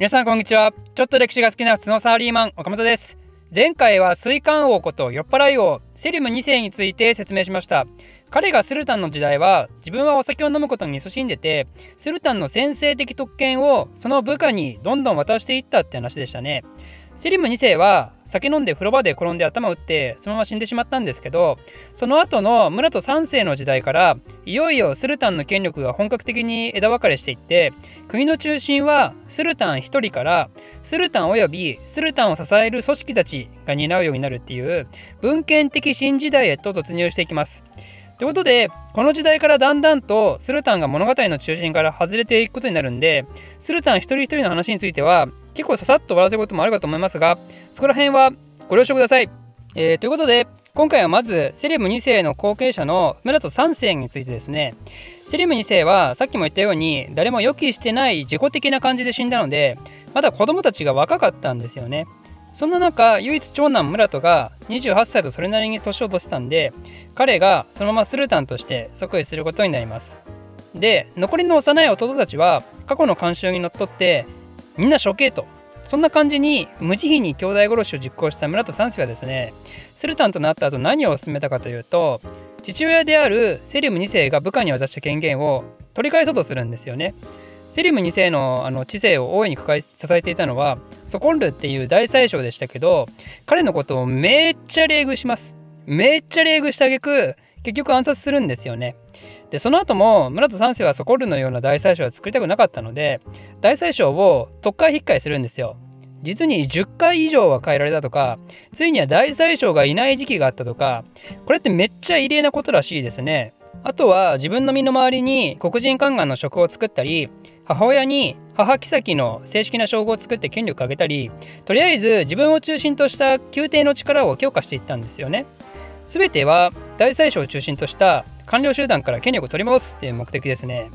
皆さんこんにちは。ちょっと歴史が好きな普通のサラリーマン岡本です。前回は水管王こと酔っ払い王セリム2世について説明しました。彼がスルタンの時代は自分はお酒を飲むことに勤しんでてスルタンの先制的特権をその部下にどんどん渡していったって話でしたね。セリム2世は酒飲んで風呂場で転んで頭打ってそのまま死んでしまったんですけどその後のムラト3世の時代からいよいよスルタンの権力が本格的に枝分かれしていって国の中心はスルタン1人からスルタン及びスルタンを支える組織たちが担うようになるっていう文献的新時代へと突入していきます。ということでこの時代からだんだんとスルタンが物語の中心から外れていくことになるんでスルタン一人一人の話については結構ささっと終わらせることもあるかと思いますがそこら辺はご了承ください。えー、ということで今回はまずセレム2世の後継者のムラト3世についてですねセレム2世はさっきも言ったように誰も予期してない自己的な感じで死んだのでまだ子供たちが若かったんですよねそんな中唯一長男ムラトが28歳とそれなりに年を落としたんで彼がそのままスルタンとして即位することになりますで残りの幼い弟たちは過去の慣習にのっとってみんな処刑とそんな感じに無慈悲に兄弟殺しを実行した村田三世はですねスルタンとなった後何を進めたかというと父親であるセリム2世が部下に渡した権限を取り返そうとするんですよね。セリム2世のあの知性を大いに支えていたのはソコンルっていう大宰相でしたけど彼のことをめっちゃ冷遇します。めっちゃ冷遇した挙句結局暗殺するんですよね。でその後も村田三世はソコルのような大宰相は作りたくなかったので大宰相を特会引っかえするんですよ。実に10回以上は変えられたとかついには大宰相がいない時期があったとかこれってめっちゃ異例なことらしいですね。あとは自分の身の回りに黒人宦官の職を作ったり母親に母妃の正式な称号を作って権力を上げたりとりあえず自分を中心とした宮廷の力を強化していったんですよね。全ては大宰相を中心とした官僚集団から権力を取り戻すっていう目的ですね。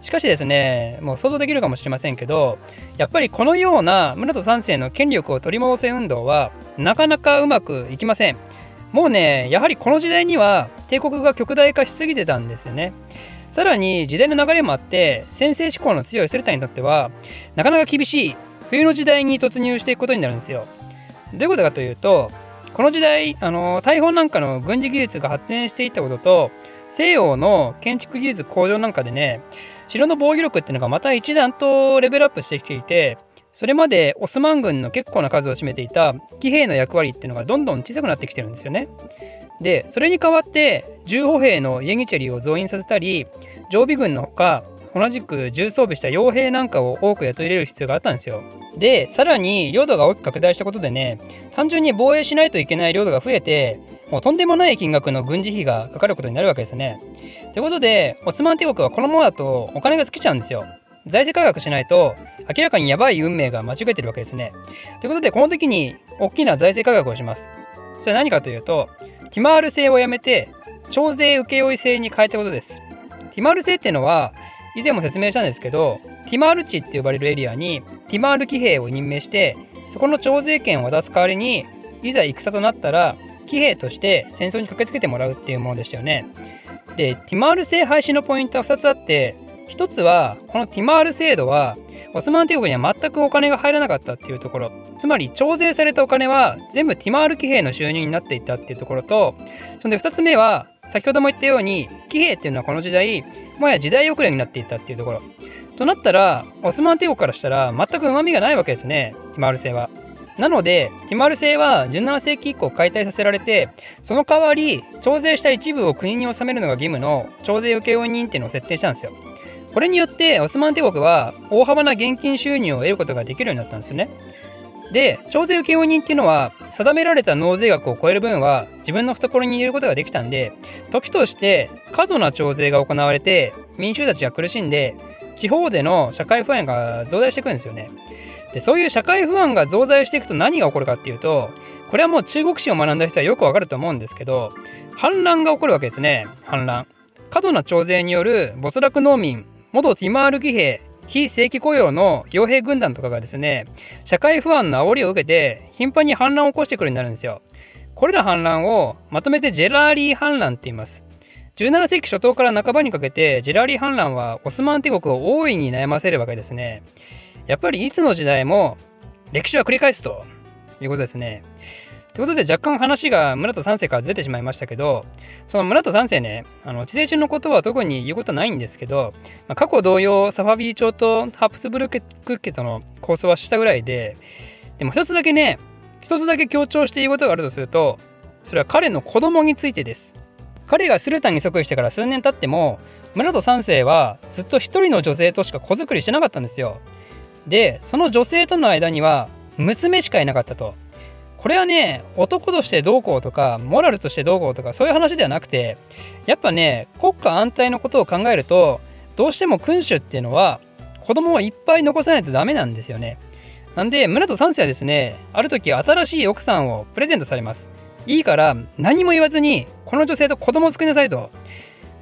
しかしですね、もう想像できるかもしれませんけど、やっぱりこのような村田三世の権力を取り戻せ運動はなかなかうまくいきません。もうね、やはりこの時代には帝国が極大化しすぎてたんですよね。さらに時代の流れもあって、先制志向の強いスルタにとっては、なかなか厳しい冬の時代に突入していくことになるんですよ。どういうことかというと、この時代、あの大砲なんかの軍事技術が発展していったことと、西洋の建築技術向上なんかでね、城の防御力っていうのがまた一段とレベルアップしてきていて、それまでオスマン軍の結構な数を占めていた騎兵の役割っていうのがどんどん小さくなってきてるんですよね。で、それに代わって重歩兵のイエギチェリーを増員させたり、常備軍のほか、同じく重装備した傭兵なんかを多く雇い入れる必要があったんですよ。で、さらに領土が大きく拡大したことでね、単純に防衛しないといけない領土が増えて、もうとんでもない金額の軍事費がかかることになるわけですね。ということで、オスマン帝国はこのままだとお金が尽きちゃうんですよ。財政改革しないと明らかにやばい運命が間違えてるわけですね。ということで、この時に大きな財政改革をします。それは何かというと、ティマール制をやめて、徴税請負制に変えたことです。ティマール制っていうのは、以前も説明したんですけどティマール地って呼ばれるエリアにティマール騎兵を任命してそこの徴税権を渡す代わりにいざ戦となったら騎兵として戦争に駆けつけてもらうっていうものでしたよね。でティマール制廃止のポイントは2つあって1つはこのティマール制度はオスマン帝国には全くお金が入らなかったっていうところつまり徴税されたお金は全部ティマール騎兵の収入になっていったっていうところとそんで2つ目は先ほども言ったように騎兵っていうのはこの時代もや時代遅れになっていったっていうところとなったらオスマン帝国からしたら全くうまみがないわけですねティマール製は。なのでティマール製は17世紀以降解体させられてその代わり徴税した一部を国に納めるのが義務の徴税請負人っていうのを設定したんですよ。これによってオスマン帝国は大幅な現金収入を得ることができるようになったんですよね。で徴税請負人っていうのは定められた納税額を超える分は自分の懐に入れることができたんで時として過度な徴税が行われて民衆たちが苦しんで地方での社会不安が増大していくんですよね。でそういう社会不安が増大していくと何が起こるかっていうとこれはもう中国史を学んだ人はよくわかると思うんですけど反乱が起こるわけですね反乱。過度な徴税による没落農民元ティマール騎兵非正規雇用の傭兵軍団とかがですね、社会不安の煽りを受けて、頻繁に反乱を起こしてくるようになるんですよ。これら反乱をまとめてジェラーリー反乱って言います。17世紀初頭から半ばにかけて、ジェラーリー反乱はオスマン帝国を大いに悩ませるわけですね。やっぱりいつの時代も歴史は繰り返すということですね。ということで若干話が村田三世からずれてしまいましたけどその村田三世ねあの地政中のことは特に言うことないんですけど、まあ、過去同様サファビー朝とハプスブルク家との構想はしたぐらいででも一つだけね一つだけ強調して言うことがあるとするとそれは彼の子供についてです。彼がスルタンに即位してから数年経っても村田三世はずっと一人の女性としか子作りしてなかったんですよ。でその女性との間には娘しかいなかったと。これはね男としてどうこうとかモラルとしてどうこうとかそういう話ではなくてやっぱね国家安泰のことを考えるとどうしても君主っていうのは子供をいっぱい残さないとダメなんですよね。なんで村と三世はですねある時新しい奥さんをプレゼントされます。いいから何も言わずにこの女性と子供を作りなさいと。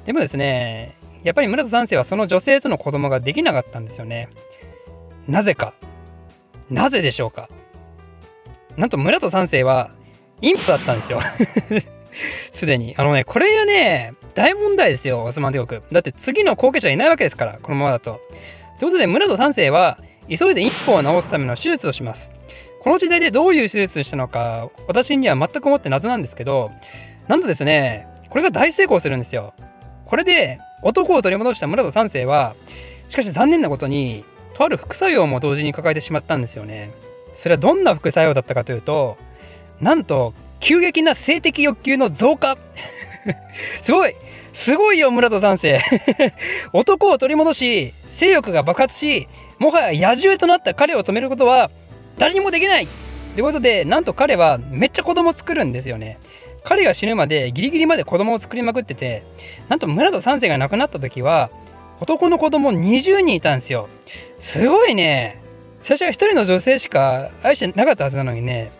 でもですねやっぱり村田三世はその女性との子供ができなかったんですよね。なぜか。なぜでしょうか。なんと村戸三世はインプだったんですよ すでに。あのね、これがね、大問題ですよ、オスマン帝国。だって次の後継者いないわけですから、このままだと。ということで、村戸三世は、急いで一歩を治すための手術をします。この時代でどういう手術をしたのか、私には全く思って謎なんですけど、なんとですね、これが大成功するんですよ。これで、男を取り戻した村戸三世は、しかし残念なことに、とある副作用も同時に抱えてしまったんですよね。それはどんな副作用だったかというとなんと急激な性的欲求の増加。すごい。すごいよ村戸三世男を取り戻し性欲が爆発しもはや野獣となった彼を止めることは誰にもできない。ってことでなんと彼はめっちゃ子供作るんですよね。彼が死ぬまでギリギリまで子供を作りまくっててなんと村戸三世が亡くなった時は男の子供20人いたんですよ。すごいね。最初は一人の女性しか愛してなかったはずなのにね。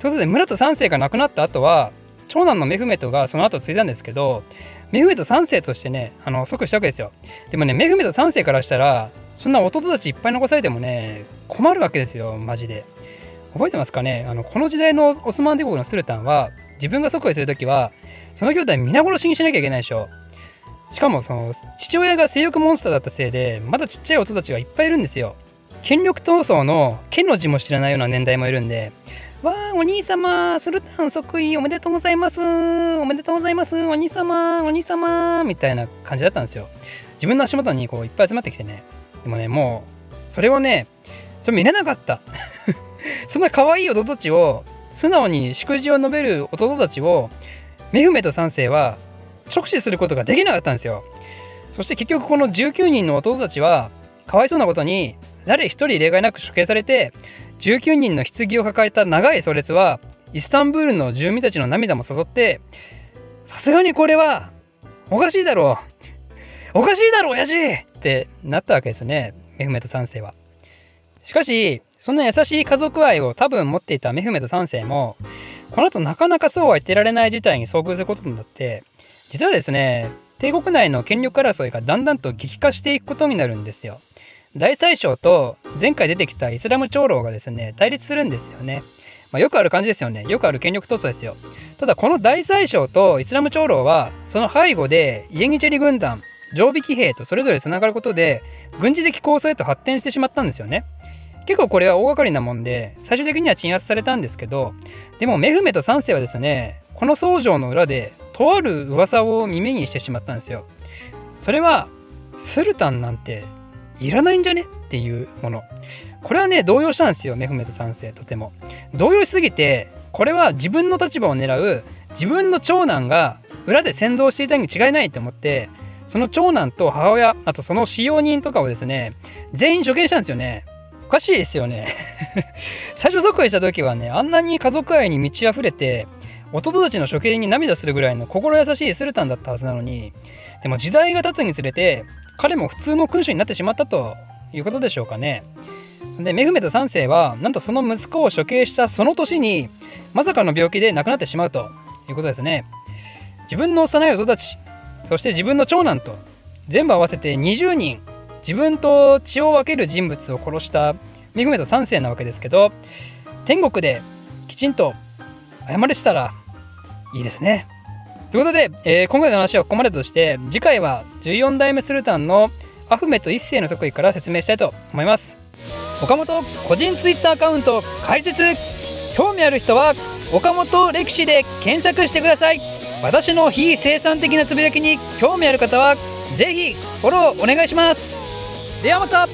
ということで村田三世が亡くなった後は長男のメフメトがその後継いだんですけどメフメト三世としてねあの即したわけですよ。でもねメフメト三世からしたらそんな弟たちいっぱい残されてもね困るわけですよマジで。覚えてますかね？あのこの時代のオスマン帝国のスルタンは自分が即位する時はその兄弟皆殺しにしなきゃいけないでしょ。しかもその父親が性欲モンスターだったせいでまだちっちゃい弟たちがいっぱいいるんですよ。権力闘争の権の字も知らないような年代もいるんで、わあ、お兄様、スルタン即位おめでとうございます。おめでとうございます。お兄様、お兄様、みたいな感じだったんですよ。自分の足元にこういっぱい集まってきてね。でもね、もう、それをね、それ見れなかった。そんな可愛い弟たちを、素直に祝辞を述べる弟たちを、メフメト3世は直視することができなかったんですよ。そして結局この19人の弟たちは、かわいそうなことに誰一人例外なく処刑されて19人の棺を抱えた長い葬列はイスタンブールの住民たちの涙も誘ってさすがにこれはおかしいだろうおかしいだろう親父ってなったわけですねメフメト3世は。しかしそんな優しい家族愛を多分持っていたメフメト3世もこの後なかなかそうは言ってられない事態に遭遇することになって実はですね帝国内の権力争いがだんだんと激化していくことになるんですよ。大宰相と前回出てきたイスラム長老がですね対立するんですよね。まあ、よくある感じですよね。よくある権力闘争ですよ。ただこの大宰相とイスラム長老はその背後でイエギチェリ軍団常備騎兵とそれぞれつながることで軍事的構想へと発展してしまったんですよね。結構これは大掛かりなもんで最終的には鎮圧されたんですけどでもメフメト3世はですねこの僧正の裏でとある噂を耳にしてしまったんですよ。それはスルタンなんていらないんじゃね？っていうもの。これはね動揺したんですよメフメト3世とても。動揺しすぎてこれは自分の立場を狙う自分の長男が裏で先導していたに違いないと思ってその長男と母親あとその使用人とかをですね全員処刑したんですよね。おかしいですよね。最初即位した時はねあんなに家族愛に満ち溢れて弟たちの処刑に涙するぐらいの心優しいスルタンだったはずなのにでも時代が経つにつれて彼も普通の君主になってしまったということでしょうかね。でメフメト3世はなんとその息子を処刑したその年にまさかの病気で亡くなってしまうということですね。自分の幼い弟たちそして自分の長男と全部合わせて20人自分と血を分ける人物を殺したメフメト3世なわけですけど天国できちんと謝れてたらいいですね。ということで、えー、今回の話はここまでとして次回は14代目スルタンのアフメト1世の即位から説明したいと思います。岡本個人ツイッターアカウント開設興味ある人は岡本歴史で検索してください私の非生産的なつぶやきに興味ある方はぜひフォローお願いしますではまた